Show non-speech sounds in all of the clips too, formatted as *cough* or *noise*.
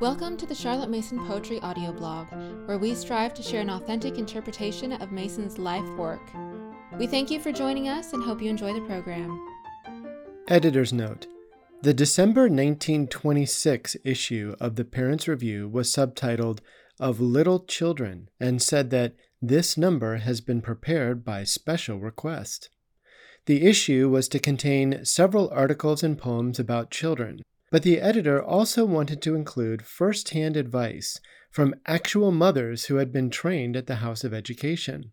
Welcome to the Charlotte Mason Poetry audio blog, where we strive to share an authentic interpretation of Mason's life work. We thank you for joining us and hope you enjoy the program. Editor's note The December 1926 issue of the Parents Review was subtitled Of Little Children and said that this number has been prepared by special request. The issue was to contain several articles and poems about children, but the editor also wanted to include first hand advice from actual mothers who had been trained at the House of Education.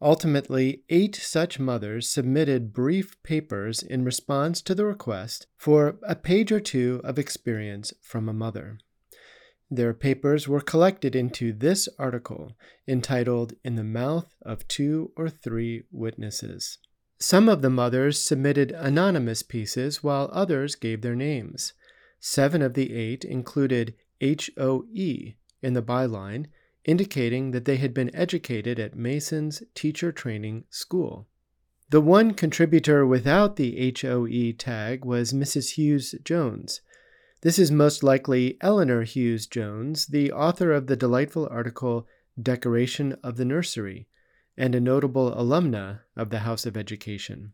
Ultimately, eight such mothers submitted brief papers in response to the request for a page or two of experience from a mother. Their papers were collected into this article entitled In the Mouth of Two or Three Witnesses. Some of the mothers submitted anonymous pieces, while others gave their names. Seven of the eight included HOE in the byline, indicating that they had been educated at Mason's Teacher Training School. The one contributor without the HOE tag was Mrs. Hughes Jones. This is most likely Eleanor Hughes Jones, the author of the delightful article Decoration of the Nursery, and a notable alumna of the House of Education.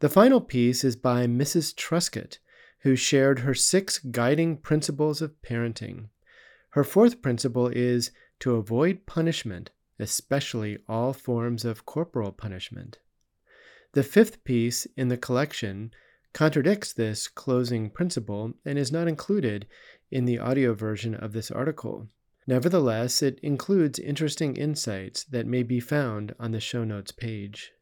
The final piece is by Mrs. Truscott, who shared her six guiding principles of parenting. Her fourth principle is to avoid punishment, especially all forms of corporal punishment. The fifth piece in the collection contradicts this closing principle and is not included in the audio version of this article. Nevertheless, it includes interesting insights that may be found on the show notes page.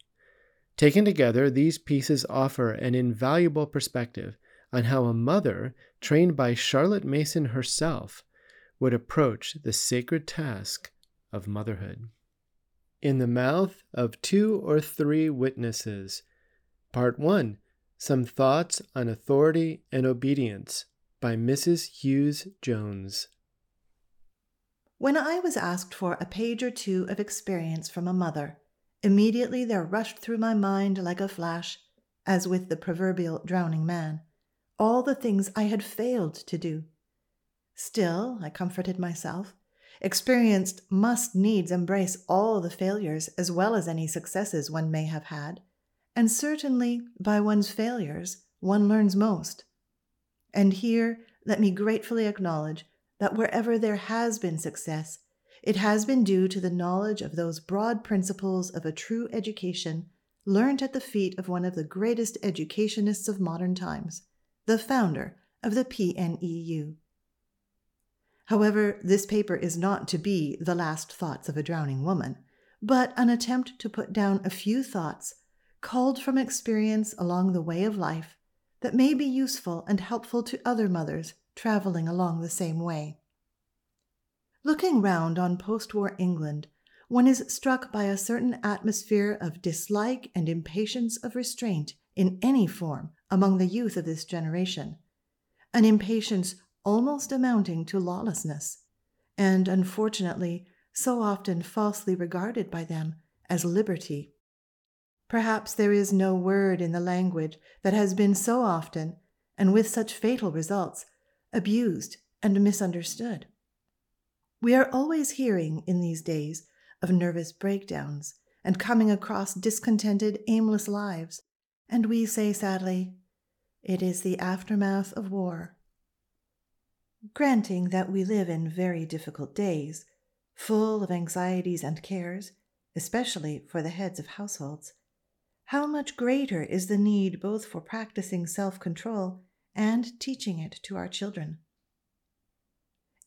Taken together, these pieces offer an invaluable perspective on how a mother, trained by Charlotte Mason herself, would approach the sacred task of motherhood. In the Mouth of Two or Three Witnesses, Part 1 Some Thoughts on Authority and Obedience by Mrs. Hughes Jones. When I was asked for a page or two of experience from a mother, immediately there rushed through my mind like a flash, as with the proverbial drowning man, all the things I had failed to do. Still, I comforted myself, experience must needs embrace all the failures as well as any successes one may have had, and certainly by one's failures one learns most. And here let me gratefully acknowledge that wherever there has been success, it has been due to the knowledge of those broad principles of a true education learnt at the feet of one of the greatest educationists of modern times, the founder of the PNEU. However, this paper is not to be the last thoughts of a drowning woman, but an attempt to put down a few thoughts culled from experience along the way of life that may be useful and helpful to other mothers traveling along the same way. Looking round on post war England, one is struck by a certain atmosphere of dislike and impatience of restraint in any form among the youth of this generation, an impatience almost amounting to lawlessness, and unfortunately so often falsely regarded by them as liberty. Perhaps there is no word in the language that has been so often, and with such fatal results, abused, and misunderstood. We are always hearing in these days of nervous breakdowns and coming across discontented, aimless lives, and we say sadly, it is the aftermath of war. Granting that we live in very difficult days, full of anxieties and cares, especially for the heads of households, how much greater is the need both for practicing self control and teaching it to our children.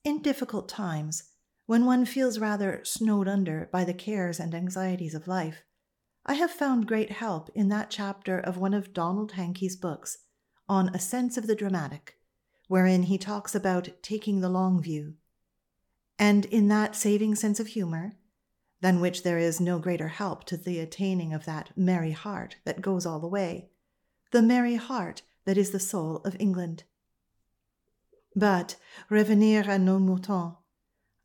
In difficult times, when one feels rather snowed under by the cares and anxieties of life, I have found great help in that chapter of one of Donald Hankey's books on A Sense of the Dramatic, wherein he talks about taking the long view. And in that saving sense of humor, than which there is no greater help to the attaining of that merry heart that goes all the way, the merry heart that is the soul of England. But revenir à nos moutons.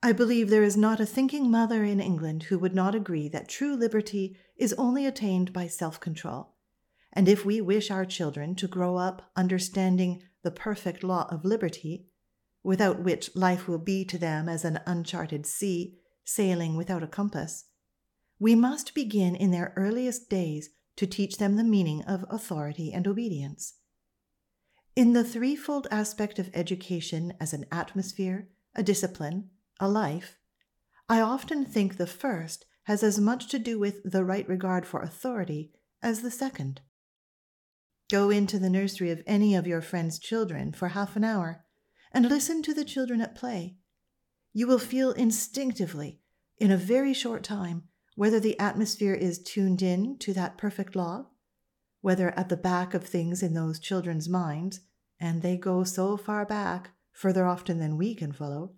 I believe there is not a thinking mother in England who would not agree that true liberty is only attained by self control. And if we wish our children to grow up understanding the perfect law of liberty, without which life will be to them as an uncharted sea, sailing without a compass, we must begin in their earliest days to teach them the meaning of authority and obedience. In the threefold aspect of education as an atmosphere, a discipline, a life, I often think the first has as much to do with the right regard for authority as the second. Go into the nursery of any of your friend's children for half an hour and listen to the children at play. You will feel instinctively, in a very short time, whether the atmosphere is tuned in to that perfect law, whether at the back of things in those children's minds, and they go so far back, further often than we can follow,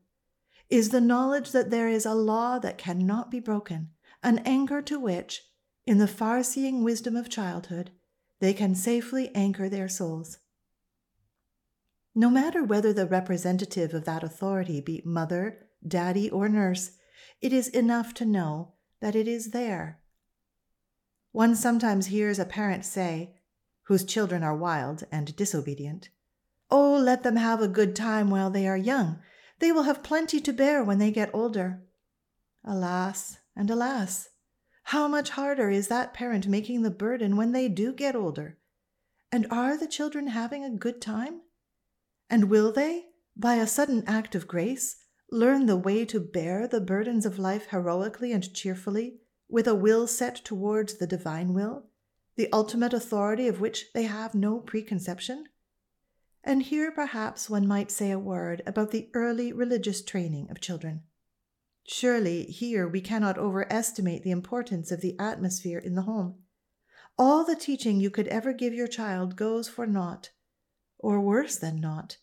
is the knowledge that there is a law that cannot be broken, an anchor to which, in the far seeing wisdom of childhood, they can safely anchor their souls. No matter whether the representative of that authority be mother, daddy, or nurse, it is enough to know that it is there. One sometimes hears a parent say, whose children are wild and disobedient, Oh, let them have a good time while they are young. They will have plenty to bear when they get older. Alas and alas! How much harder is that parent making the burden when they do get older? And are the children having a good time? And will they, by a sudden act of grace, learn the way to bear the burdens of life heroically and cheerfully, with a will set towards the divine will, the ultimate authority of which they have no preconception? And here perhaps one might say a word about the early religious training of children. Surely, here we cannot overestimate the importance of the atmosphere in the home. All the teaching you could ever give your child goes for naught, or worse than naught,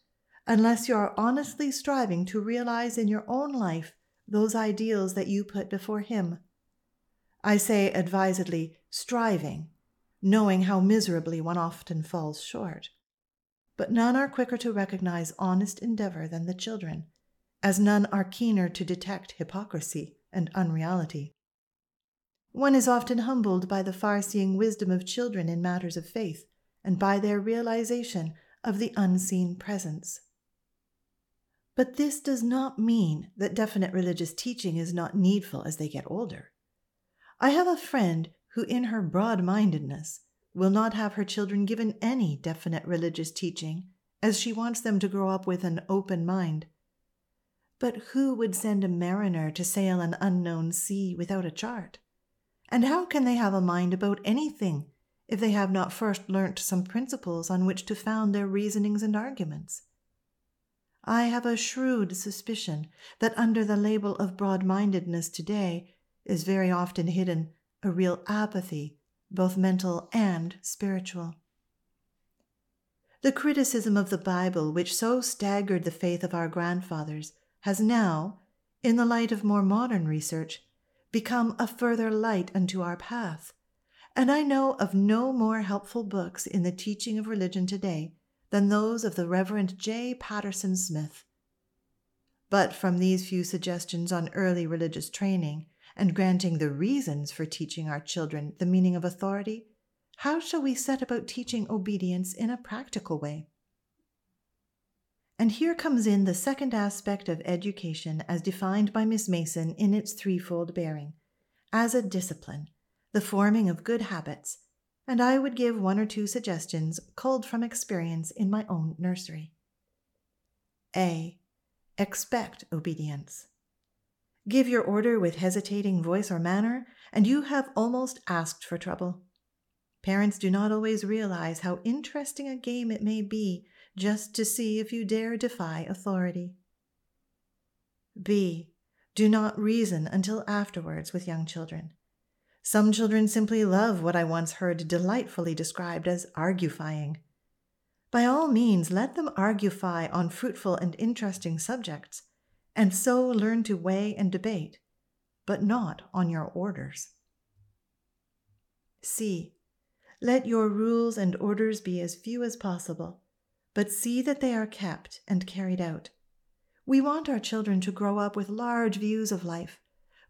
unless you are honestly striving to realize in your own life those ideals that you put before him. I say advisedly striving, knowing how miserably one often falls short. But none are quicker to recognize honest endeavor than the children as none are keener to detect hypocrisy and unreality. One is often humbled by the far seeing wisdom of children in matters of faith and by their realization of the unseen presence. But this does not mean that definite religious teaching is not needful as they get older. I have a friend who, in her broad mindedness, will not have her children given any definite religious teaching, as she wants them to grow up with an open mind but who would send a mariner to sail an unknown sea without a chart? And how can they have a mind about anything if they have not first learnt some principles on which to found their reasonings and arguments? I have a shrewd suspicion that under the label of broad mindedness today is very often hidden a real apathy, both mental and spiritual. The criticism of the Bible, which so staggered the faith of our grandfathers, has now, in the light of more modern research, become a further light unto our path. And I know of no more helpful books in the teaching of religion today than those of the Reverend J. Paterson Smyth. But from these few suggestions on early religious training, and granting the reasons for teaching our children the meaning of authority, how shall we set about teaching obedience in a practical way? And here comes in the second aspect of education as defined by Miss Mason in its threefold bearing as a discipline, the forming of good habits, and I would give one or two suggestions culled from experience in my own nursery. A. Expect obedience. Give your order with hesitating voice or manner, and you have almost asked for trouble. Parents do not always realize how interesting a game it may be just to see if you dare defy authority. B. Do not reason until afterwards with young children. Some children simply love what I once heard delightfully described as argufying. By all means, let them argufy on fruitful and interesting subjects, and so learn to weigh and debate, but not on your orders. C. Let your rules and orders be as few as possible but see that they are kept and carried out. We want our children to grow up with large views of life,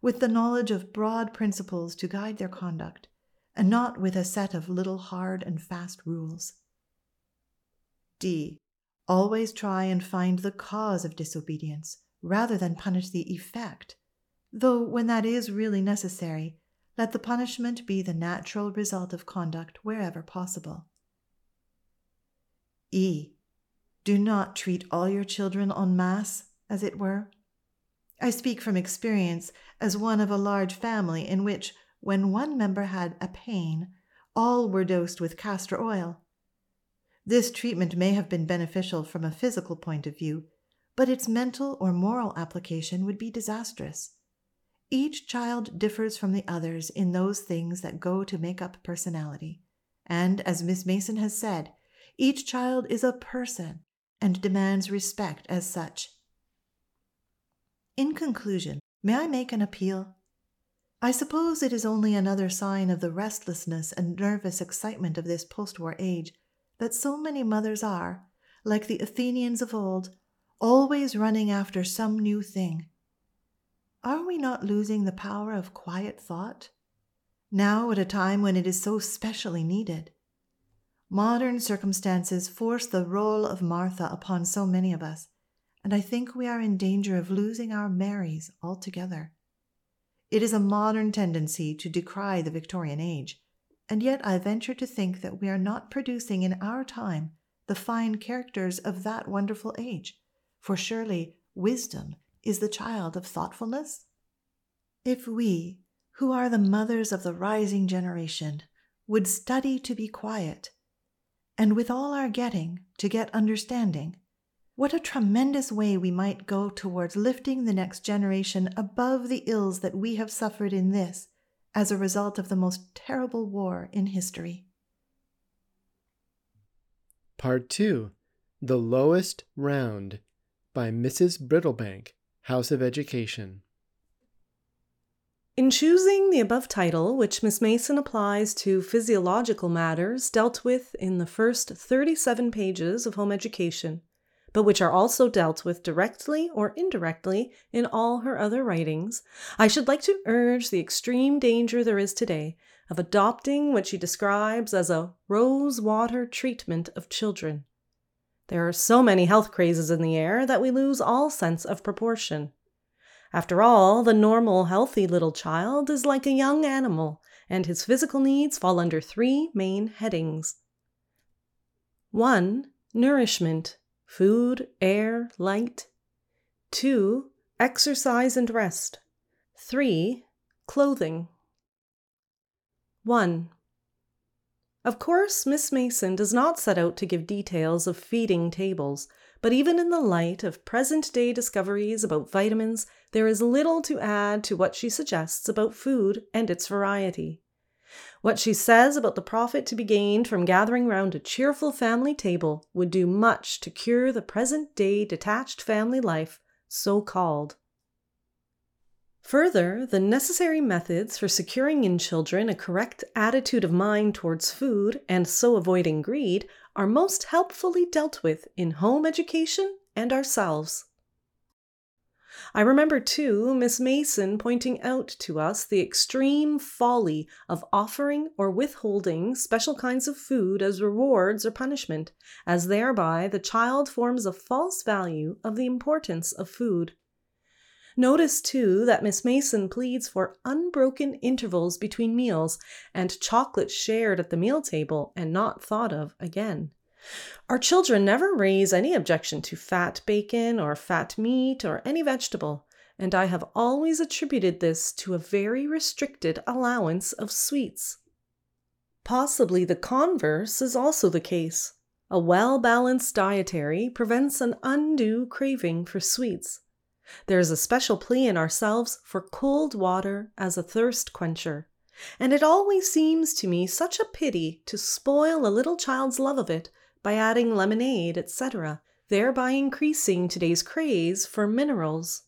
with the knowledge of broad principles to guide their conduct, and not with a set of little hard and fast rules. D. Always try and find the cause of disobedience rather than punish the effect, though when that is really necessary, let the punishment be the natural result of conduct wherever possible. E. Do not treat all your children en masse, as it were. I speak from experience as one of a large family in which, when one member had a pain, all were dosed with castor oil. This treatment may have been beneficial from a physical point of view, but its mental or moral application would be disastrous. Each child differs from the others in those things that go to make up personality. And, as Miss Mason has said, each child is a person and demands respect as such. In conclusion, may I make an appeal? I suppose it is only another sign of the restlessness and nervous excitement of this post war age that so many mothers are, like the Athenians of old, always running after some new thing. Are we not losing the power of quiet thought? Now, at a time when it is so specially needed. Modern circumstances force the role of Martha upon so many of us, and I think we are in danger of losing our Marys altogether. It is a modern tendency to decry the Victorian age, and yet I venture to think that we are not producing in our time the fine characters of that wonderful age, for surely wisdom is the child of thoughtfulness? If we, who are the mothers of the rising generation, would study to be quiet, and with all our getting to get understanding, what a tremendous way we might go towards lifting the next generation above the ills that we have suffered in this as a result of the most terrible war in history. Part 2 The Lowest Round by Mrs. Brittlebank, House of Education. In choosing the above title, which Miss Mason applies to physiological matters dealt with in the first 37 pages of home education, but which are also dealt with directly or indirectly in all her other writings, I should like to urge the extreme danger there is today of adopting what she describes as a rose water treatment of children. There are so many health crazes in the air that we lose all sense of proportion. After all, the normal, healthy little child is like a young animal, and his physical needs fall under three main headings 1. Nourishment, food, air, light. 2. Exercise and rest. 3. Clothing. 1. Of course, Miss Mason does not set out to give details of feeding tables, but even in the light of present day discoveries about vitamins, there is little to add to what she suggests about food and its variety. What she says about the profit to be gained from gathering round a cheerful family table would do much to cure the present day detached family life, so called. Further, the necessary methods for securing in children a correct attitude of mind towards food and so avoiding greed are most helpfully dealt with in home education and ourselves. I remember, too, Miss Mason pointing out to us the extreme folly of offering or withholding special kinds of food as rewards or punishment, as thereby the child forms a false value of the importance of food. Notice, too, that Miss Mason pleads for unbroken intervals between meals and chocolate shared at the meal table and not thought of again. Our children never raise any objection to fat bacon or fat meat or any vegetable, and I have always attributed this to a very restricted allowance of sweets. Possibly the converse is also the case. A well balanced dietary prevents an undue craving for sweets. There is a special plea in ourselves for cold water as a thirst quencher, and it always seems to me such a pity to spoil a little child's love of it by adding lemonade, etc., thereby increasing today's craze for minerals.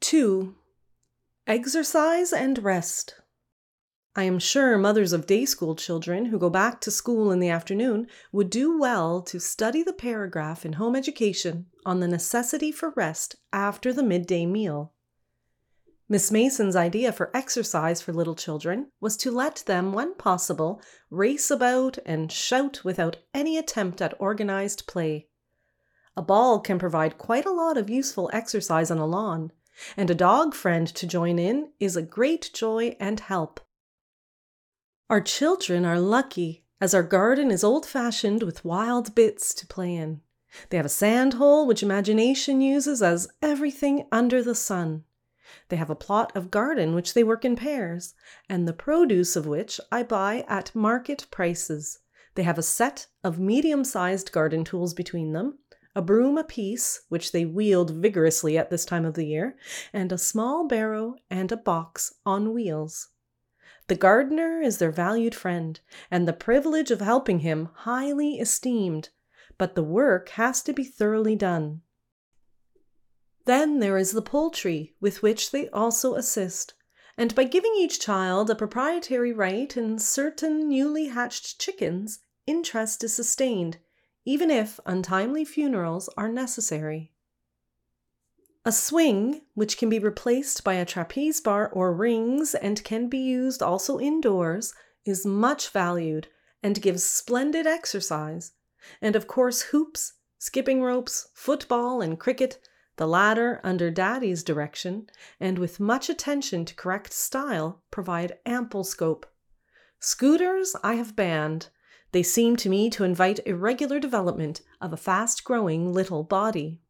2. Exercise and rest. I am sure mothers of day school children who go back to school in the afternoon would do well to study the paragraph in home education on the necessity for rest after the midday meal. Miss Mason's idea for exercise for little children was to let them, when possible, race about and shout without any attempt at organized play. A ball can provide quite a lot of useful exercise on a lawn, and a dog friend to join in is a great joy and help. Our children are lucky, as our garden is old fashioned with wild bits to play in. They have a sand hole which imagination uses as everything under the sun. They have a plot of garden which they work in pairs, and the produce of which I buy at market prices. They have a set of medium sized garden tools between them, a broom apiece, which they wield vigorously at this time of the year, and a small barrow and a box on wheels. The gardener is their valued friend, and the privilege of helping him highly esteemed, but the work has to be thoroughly done. Then there is the poultry, with which they also assist, and by giving each child a proprietary right in certain newly hatched chickens, interest is sustained, even if untimely funerals are necessary. A swing, which can be replaced by a trapeze bar or rings and can be used also indoors, is much valued and gives splendid exercise. And of course, hoops, skipping ropes, football, and cricket the latter under Daddy's direction, and with much attention to correct style, provide ample scope. Scooters I have banned. They seem to me to invite irregular development of a fast growing little body.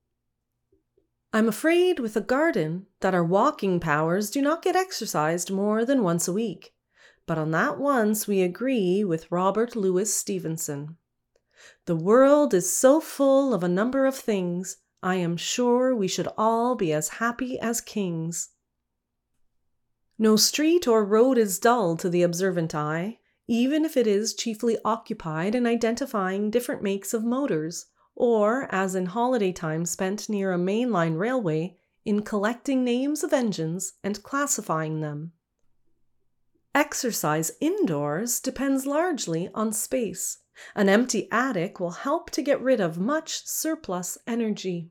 I'm afraid with a garden that our walking powers do not get exercised more than once a week, but on that once we agree with Robert Louis Stevenson. The world is so full of a number of things I am sure we should all be as happy as kings. No street or road is dull to the observant eye, even if it is chiefly occupied in identifying different makes of motors, or, as in holiday time spent near a main line railway, in collecting names of engines and classifying them. Exercise indoors depends largely on space. An empty attic will help to get rid of much surplus energy.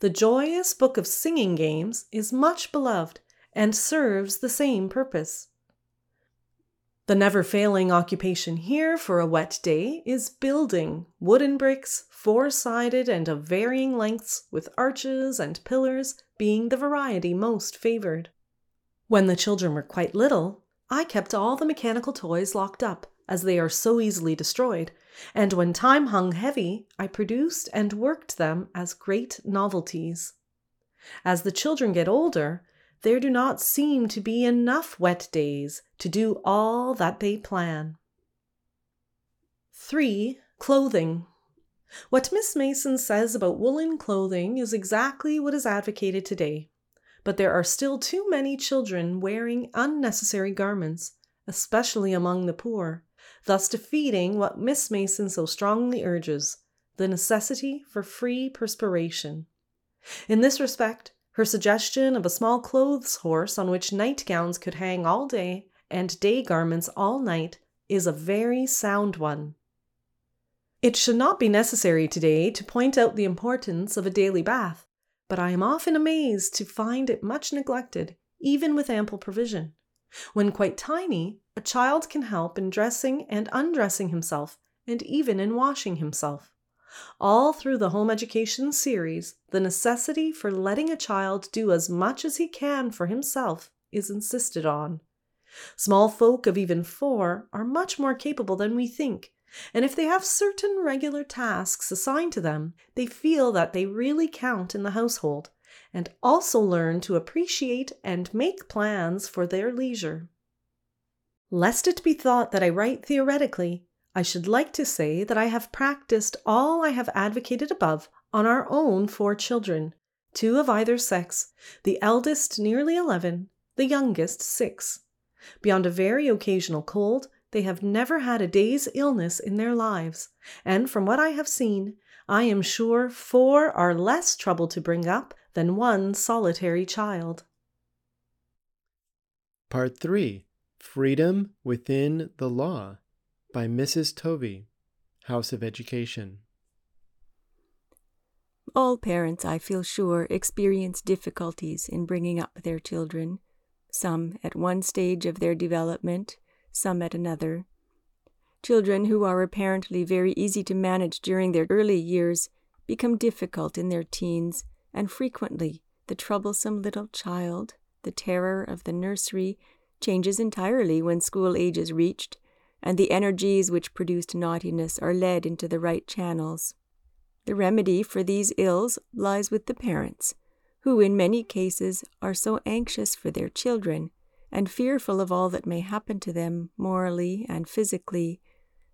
The joyous book of singing games is much beloved and serves the same purpose. The never failing occupation here for a wet day is building wooden bricks, four sided and of varying lengths, with arches and pillars being the variety most favored. When the children were quite little, I kept all the mechanical toys locked up as they are so easily destroyed, and when time hung heavy, I produced and worked them as great novelties. As the children get older, there do not seem to be enough wet days to do all that they plan. 3. Clothing. What Miss Mason says about woolen clothing is exactly what is advocated today, but there are still too many children wearing unnecessary garments, especially among the poor thus defeating what Miss Mason so strongly urges the necessity for free perspiration. In this respect, her suggestion of a small clothes horse on which nightgowns could hang all day and day garments all night is a very sound one. It should not be necessary today to point out the importance of a daily bath, but I am often amazed to find it much neglected, even with ample provision. When quite tiny, a child can help in dressing and undressing himself, and even in washing himself. All through the home education series, the necessity for letting a child do as much as he can for himself is insisted on. Small folk of even four are much more capable than we think, and if they have certain regular tasks assigned to them, they feel that they really count in the household and also learn to appreciate and make plans for their leisure. Lest it be thought that I write theoretically, I should like to say that I have practiced all I have advocated above on our own four children, two of either sex, the eldest nearly eleven, the youngest six. Beyond a very occasional cold, they have never had a day's illness in their lives, and from what I have seen, I am sure four are less trouble to bring up than one solitary child. Part 3 Freedom Within the Law by Mrs. Tovey, House of Education. All parents, I feel sure, experience difficulties in bringing up their children, some at one stage of their development, some at another. Children who are apparently very easy to manage during their early years become difficult in their teens, and frequently the troublesome little child, the terror of the nursery, changes entirely when school age is reached, and the energies which produced naughtiness are led into the right channels. The remedy for these ills lies with the parents, who in many cases are so anxious for their children and fearful of all that may happen to them morally and physically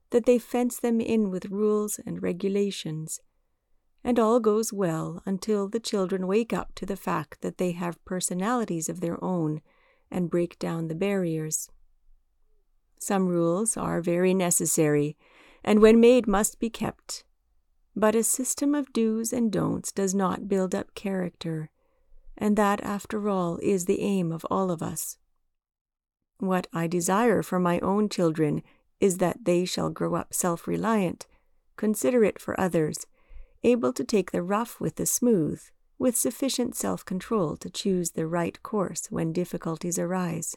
that they fence them in with rules and regulations. And all goes well until the children wake up to the fact that they have personalities of their own and break down the barriers. Some rules are very necessary, and when made must be kept. But a system of do's and don'ts does not build up character, and that, after all, is the aim of all of us. What I desire for my own children is that they shall grow up self reliant, considerate for others, able to take the rough with the smooth, with sufficient self control to choose the right course when difficulties arise.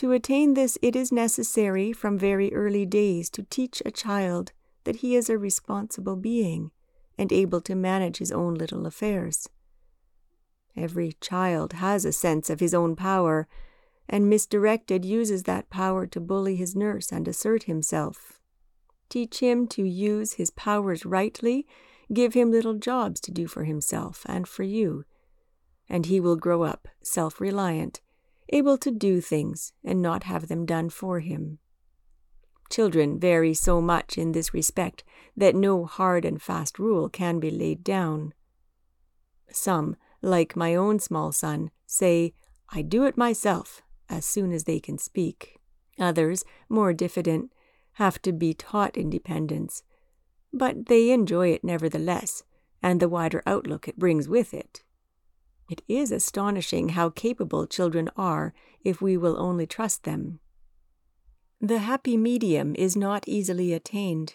To attain this, it is necessary from very early days to teach a child that he is a responsible being and able to manage his own little affairs. Every child has a sense of his own power and misdirected uses that power to bully his nurse and assert himself. Teach him to use his powers rightly, give him little jobs to do for himself and for you, and he will grow up self reliant, able to do things and not have them done for him. Children vary so much in this respect that no hard and fast rule can be laid down. Some, like my own small son, say, I do it myself, as soon as they can speak. Others, more diffident, have to be taught independence, but they enjoy it nevertheless, and the wider outlook it brings with it. It is astonishing how capable children are if we will only trust them. The happy medium is not easily attained.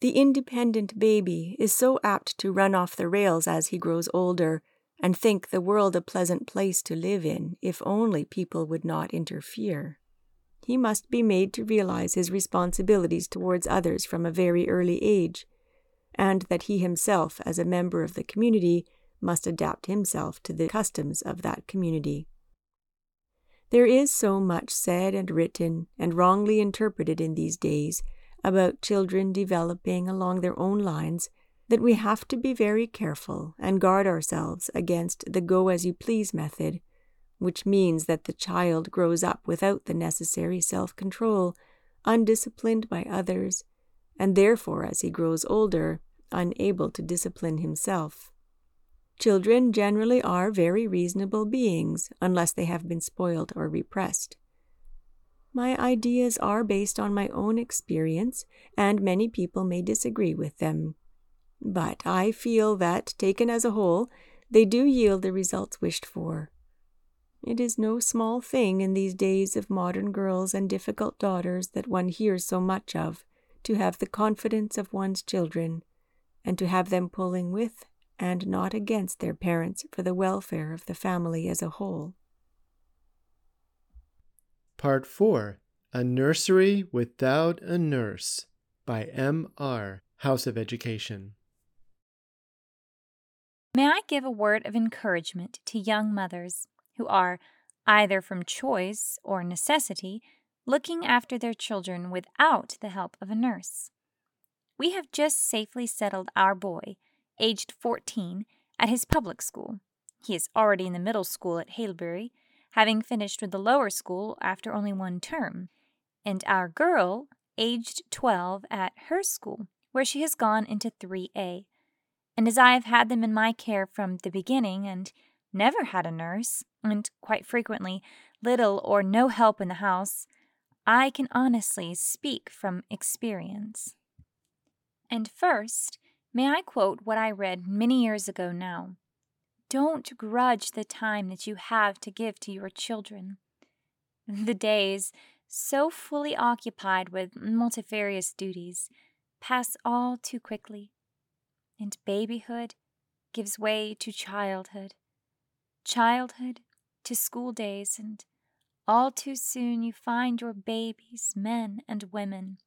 The independent baby is so apt to run off the rails as he grows older and think the world a pleasant place to live in if only people would not interfere. He must be made to realize his responsibilities towards others from a very early age, and that he himself, as a member of the community, must adapt himself to the customs of that community. There is so much said and written and wrongly interpreted in these days about children developing along their own lines that we have to be very careful and guard ourselves against the go as you please method, which means that the child grows up without the necessary self control, undisciplined by others, and therefore, as he grows older, unable to discipline himself. Children generally are very reasonable beings unless they have been spoiled or repressed. My ideas are based on my own experience, and many people may disagree with them. But I feel that, taken as a whole, they do yield the results wished for. It is no small thing in these days of modern girls and difficult daughters that one hears so much of to have the confidence of one's children, and to have them pulling with and not against their parents for the welfare of the family as a whole. Part 4 A Nursery Without a Nurse by M. R. House of Education. May I give a word of encouragement to young mothers who are, either from choice or necessity, looking after their children without the help of a nurse? We have just safely settled our boy, aged 14, at his public school. He is already in the middle school at Haileybury, having finished with the lower school after only one term, and our girl, aged 12, at her school, where she has gone into 3A. And as I have had them in my care from the beginning and never had a nurse, and quite frequently little or no help in the house, I can honestly speak from experience. And first, may I quote what I read many years ago now? Don't grudge the time that you have to give to your children. The days, so fully occupied with multifarious duties, pass all too quickly and babyhood gives way to childhood, childhood to school days, and all too soon you find your babies men and women.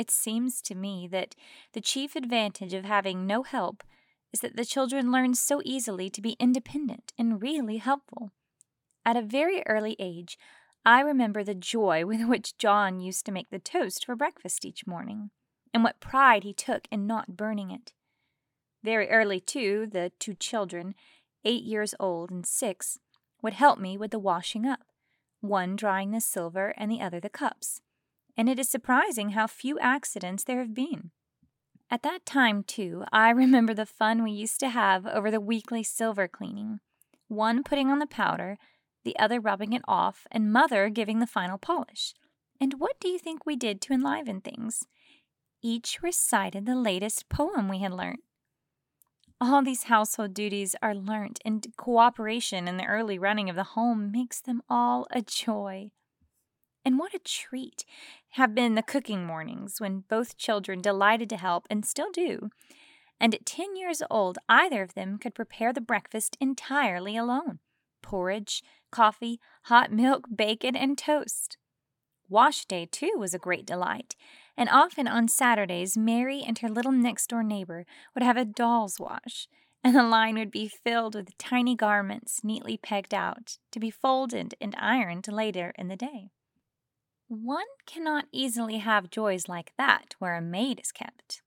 It seems to me that the chief advantage of having no help is that the children learn so easily to be independent and really helpful. At a very early age, I remember the joy *laughs* with which John used to make the toast for breakfast each morning, and what pride he took in not burning it. Very early, too, the two children, eight years old and six, would help me with the washing up, one drying the silver and the other the cups. And it is surprising how few accidents there have been. At that time, too, I *laughs* remember the fun we used to have over the weekly silver cleaning, one putting on the powder, the other rubbing it off, and mother giving the final polish. And what do you think we did to enliven things? Each recited the latest poem we had learnt. All these household duties are learnt, and cooperation in the early running of the home makes them all a joy. And what a treat have been the cooking mornings when both children delighted to help and still do. And at 10 years old, either of them could prepare the breakfast entirely alone porridge, coffee, hot milk, bacon, and toast. Wash day, too, was a great delight, and often on Saturdays, Mary and her little next door neighbor would have a doll's wash, and the line would be filled with tiny garments neatly pegged out to be folded and ironed later in the day. One cannot easily have joys like that where a maid is kept.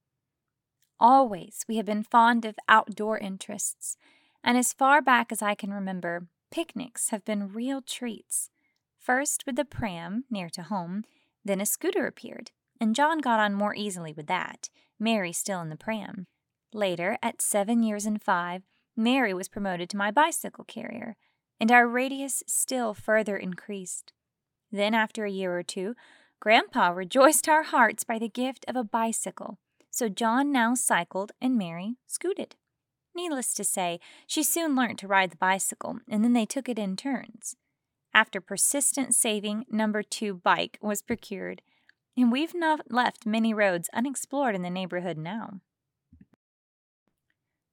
Always we have been fond of outdoor interests, and as far back as I can remember, picnics have been real treats. First with the pram, near to home, then a scooter appeared, and John got on more easily with that, Mary still in the pram. Later, at seven years and five, Mary was promoted to my bicycle carrier, and our radius still further increased. Then, after a year or two, Grandpa *laughs* rejoiced our hearts by the gift of a bicycle, so John now cycled and Mary scooted. Needless to say, she soon learned to ride the bicycle, and then they took it in turns. After persistent saving, number two bike was procured, and we've not left many roads unexplored in the neighborhood now.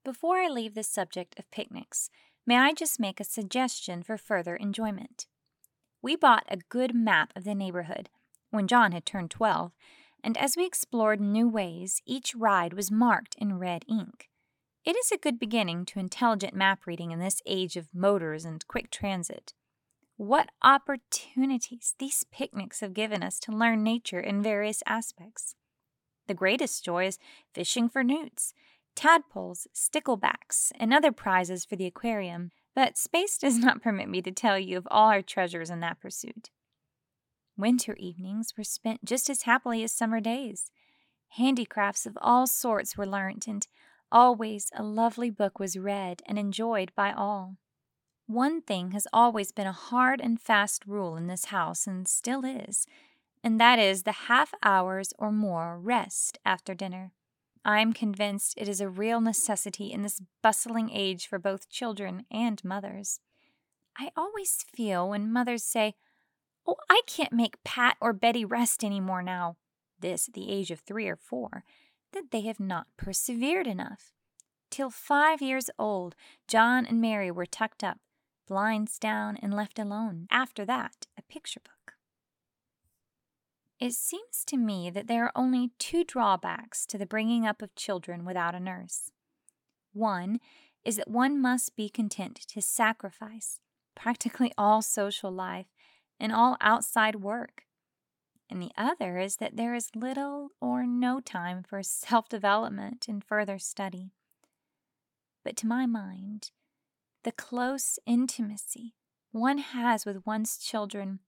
Before I leave the subject of picnics, may I just make a suggestion for further enjoyment? We bought a good map of the neighborhood when John had turned 12, and as we explored new ways, each ride was marked in red ink. It is a good beginning to intelligent map reading in this age of motors and quick transit. What opportunities these picnics have given us to learn nature in various aspects. The greatest joy is fishing for newts, tadpoles, sticklebacks, and other prizes for the aquarium, but space *laughs* does not permit me to tell you of all our treasures in that pursuit. Winter evenings were spent just as happily as summer days. Handicrafts of all sorts were learnt, and always a lovely book was read and enjoyed by all. One thing has always been a hard and fast rule in this house, and still is, and that is the half hours or more rest after dinner. I am convinced it is a real necessity in this bustling age for both children and mothers. I always feel when mothers say, Oh, I can't make Pat or Betty rest any more now, this at the age of three or four, that they have not persevered enough. Till five years old, John and Mary were tucked up, blinds down, and left alone. After that, a picture book. It seems to me that there are only two drawbacks to the bringing up of children without a nurse. One is that one must be content to sacrifice practically all social life and all outside work. And the other is that there is little or no time for self development and further study. But to my mind, the close intimacy one has with one's children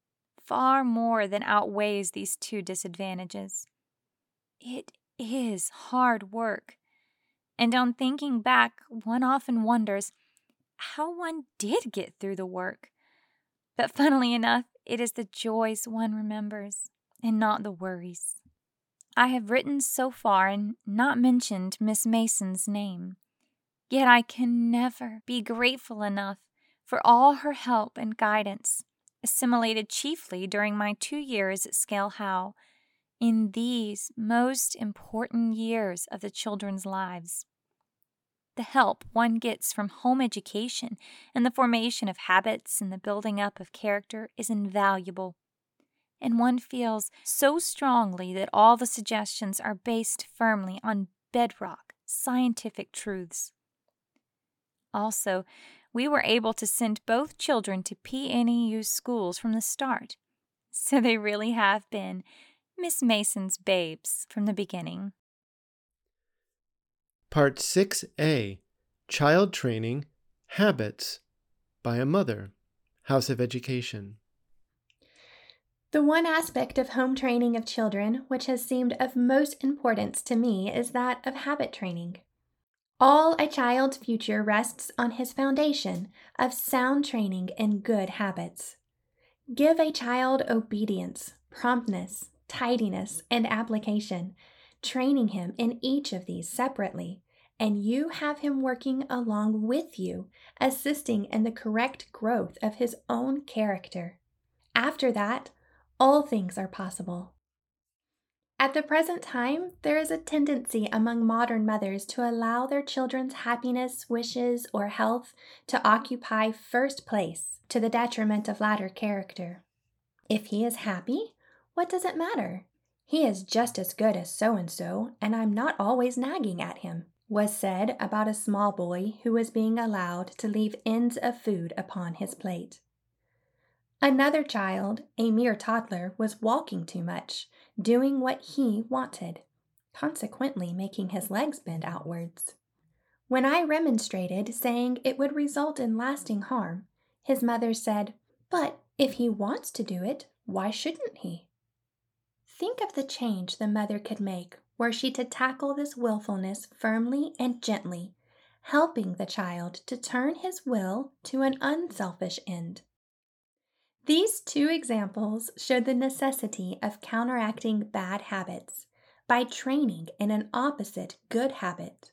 far more than outweighs these two disadvantages. It is hard work. And on thinking back, one often wonders how one did get through the work. But funnily enough, it is the joys one remembers and not the worries. I have written so far and not mentioned Miss Mason's name. Yet I can never be grateful enough for all her help and guidance assimilated chiefly during my two years at Scale How, in these most important years of the children's lives. The help one gets from home education and the formation of habits and the building up of character is invaluable. and one feels so strongly that all the suggestions are based firmly on bedrock scientific truths. Also, we were able to send both children to PNEU schools from the start, so they really have been Miss Mason's babes from the beginning. Part 6A Child Training Habits by a Mother, House of Education. The one aspect of home training of children which has seemed of most importance to me is that of habit training. All a child's future rests on his foundation of sound training and good habits. Give a child obedience, promptness, tidiness, and application, training him in each of these separately, and you have him working along with you, assisting in the correct growth of his own character. After that, all things are possible. At the present time, there is a tendency among modern mothers to allow their children's happiness, wishes, or health to occupy first place to the detriment of latter character. If he is happy, what does it matter? He is just as good as so and so, and I'm not always nagging at him, was said about a small boy who was being allowed to leave ends of food upon his plate. Another child, a mere toddler, was walking too much, doing what he wanted, consequently making his legs bend outwards. When I remonstrated, saying it would result in lasting harm, his mother said, But if he wants to do it, why shouldn't he? Think of the change the mother could make were she to tackle this willfulness firmly and gently, helping the child to turn his will to an unselfish end. These two examples show the necessity of counteracting bad habits by training in an opposite good habit.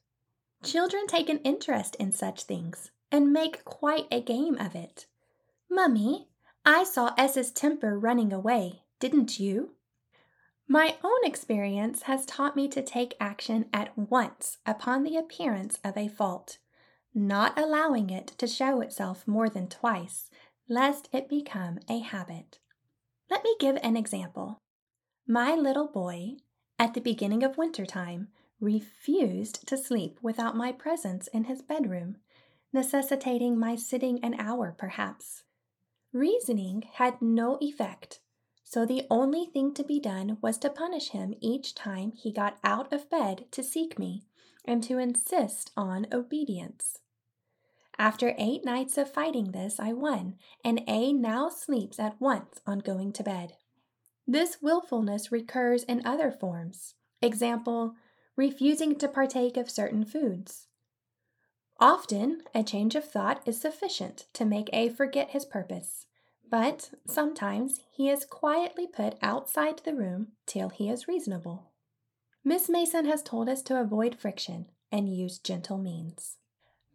Children take an interest in such things and make quite a game of it. Mummy, I saw S's temper running away, didn't you? My own experience has taught me to take action at once upon the appearance of a fault, not allowing it to show itself more than twice lest it become a habit. Let me give an example. My little boy, at the beginning of winter time, refused to sleep without my presence in his bedroom, necessitating my sitting an hour perhaps. Reasoning had no effect, so the only thing to be done was to punish him each time he got out of bed to seek me and to insist on obedience. After eight nights of fighting this, I won, and A now sleeps at once on going to bed. This willfulness recurs in other forms. Example, refusing to partake of certain foods. Often, a change of thought is sufficient to make A forget his purpose, but sometimes he is quietly put outside the room till he is reasonable. Miss Mason has told us to avoid friction and use gentle means.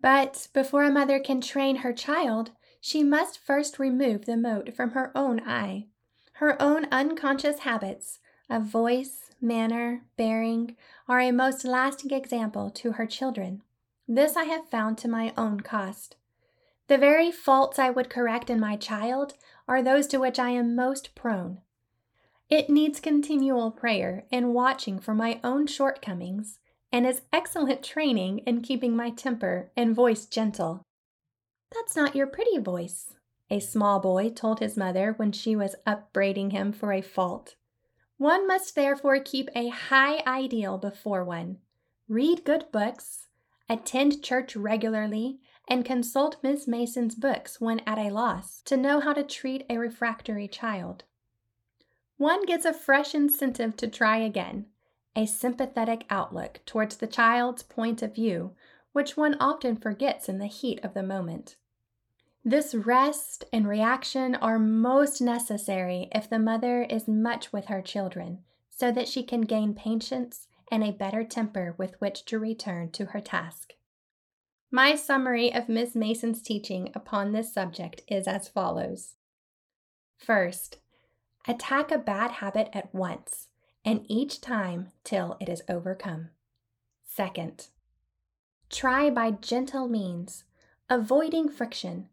But before a mother can train her child, she must first remove the mote from her own eye. Her own unconscious habits of voice, manner, bearing are a most lasting example to her children. This I have found to my own cost. The very faults I would correct in my child are those to which I am most prone. It needs continual prayer and watching for my own shortcomings and is excellent training in keeping my temper and voice gentle. That's not your pretty voice, a small boy told his mother when she was upbraiding him for a fault. One must therefore keep a high ideal before one, read good books, attend church regularly, and consult Miss Mason's books when at a loss to know how to treat a refractory child. One gets a fresh incentive to try again, a sympathetic outlook towards the child's point of view, which one often forgets in the heat of the moment. This rest and reaction are most necessary if the mother is much with her children, so that she can gain patience and a better temper with which to return to her task. My summary of Miss Mason's teaching upon this subject is as follows First, attack a bad habit at once and each time till it is overcome. Second, try by gentle means, avoiding friction,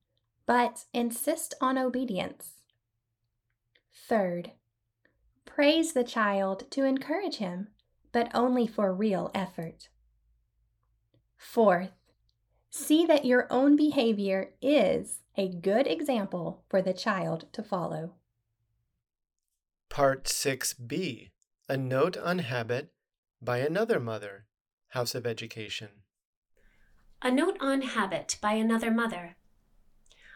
but insist on obedience. Third, Praise the child to encourage him, but only for real effort. Fourth, see that your own behavior is a good example for the child to follow. Part 6b A Note on Habit by Another Mother, House of Education. A Note on Habit by Another Mother.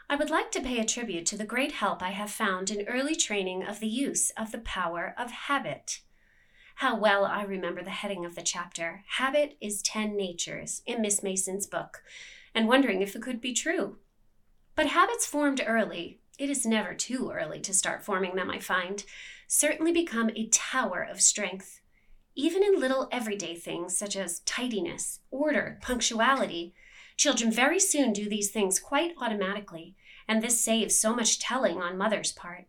I would like to pay a tribute to the great help I have found in early training of the use of the power of habit. How well I remember the heading of the chapter, Habit is Ten Natures, in Miss Mason's book, and wondering if it could be true. But habits formed early, it is never too early to start forming them, I find, certainly become a tower of strength. Even in little everyday things such as tidiness, order, punctuality, Children very soon do these things quite automatically, and this saves so much telling on mother's part.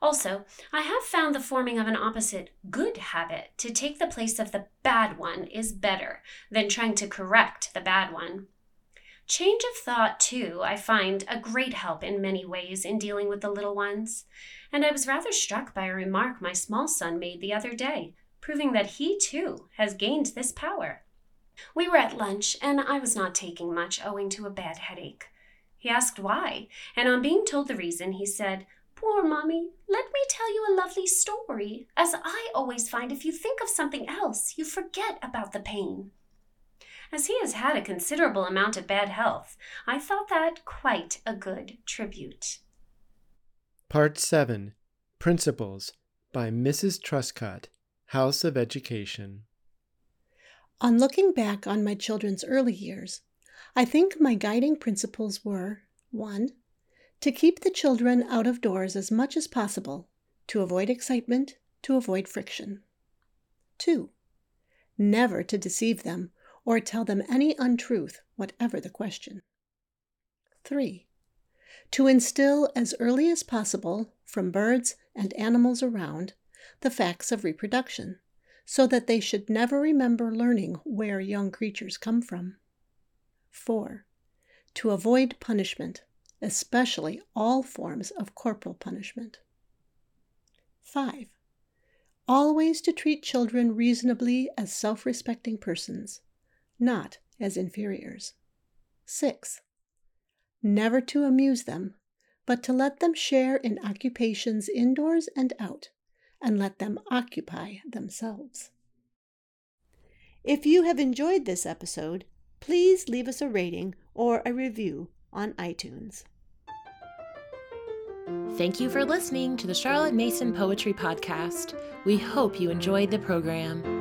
Also, I have found the forming of an opposite good habit to take the place of the bad one is better than trying to correct the bad one. Change of thought, too, I find a great help in many ways in dealing with the little ones, and I was rather struck by a remark my small son made the other day, proving that he, too, has gained this power. We were at lunch, and I was not taking much owing to a bad headache. He asked why, and on being told the reason, he said, Poor mommy, let me tell you a lovely story, as I always find if you think of something else, you forget about the pain. As he has had a considerable amount of bad health, I thought that quite a good tribute. Part 7 Principles by Mrs. Truscott, House of Education. On looking back on my children's early years, I think my guiding principles were 1. To keep the children out of doors as much as possible, to avoid excitement, to avoid friction. 2. Never to deceive them or tell them any untruth, whatever the question. 3. To instill as early as possible, from birds and animals around, the facts of reproduction so that they should never remember learning where young creatures come from. 4. To avoid punishment, especially all forms of corporal punishment. 5. Always to treat children reasonably as self respecting persons, not as inferiors. 6. Never to amuse them, but to let them share in occupations indoors and out and let them occupy themselves. If you have enjoyed this episode, please leave us a rating or a review on iTunes. Thank you for listening to the Charlotte Mason Poetry Podcast. We hope you enjoyed the program.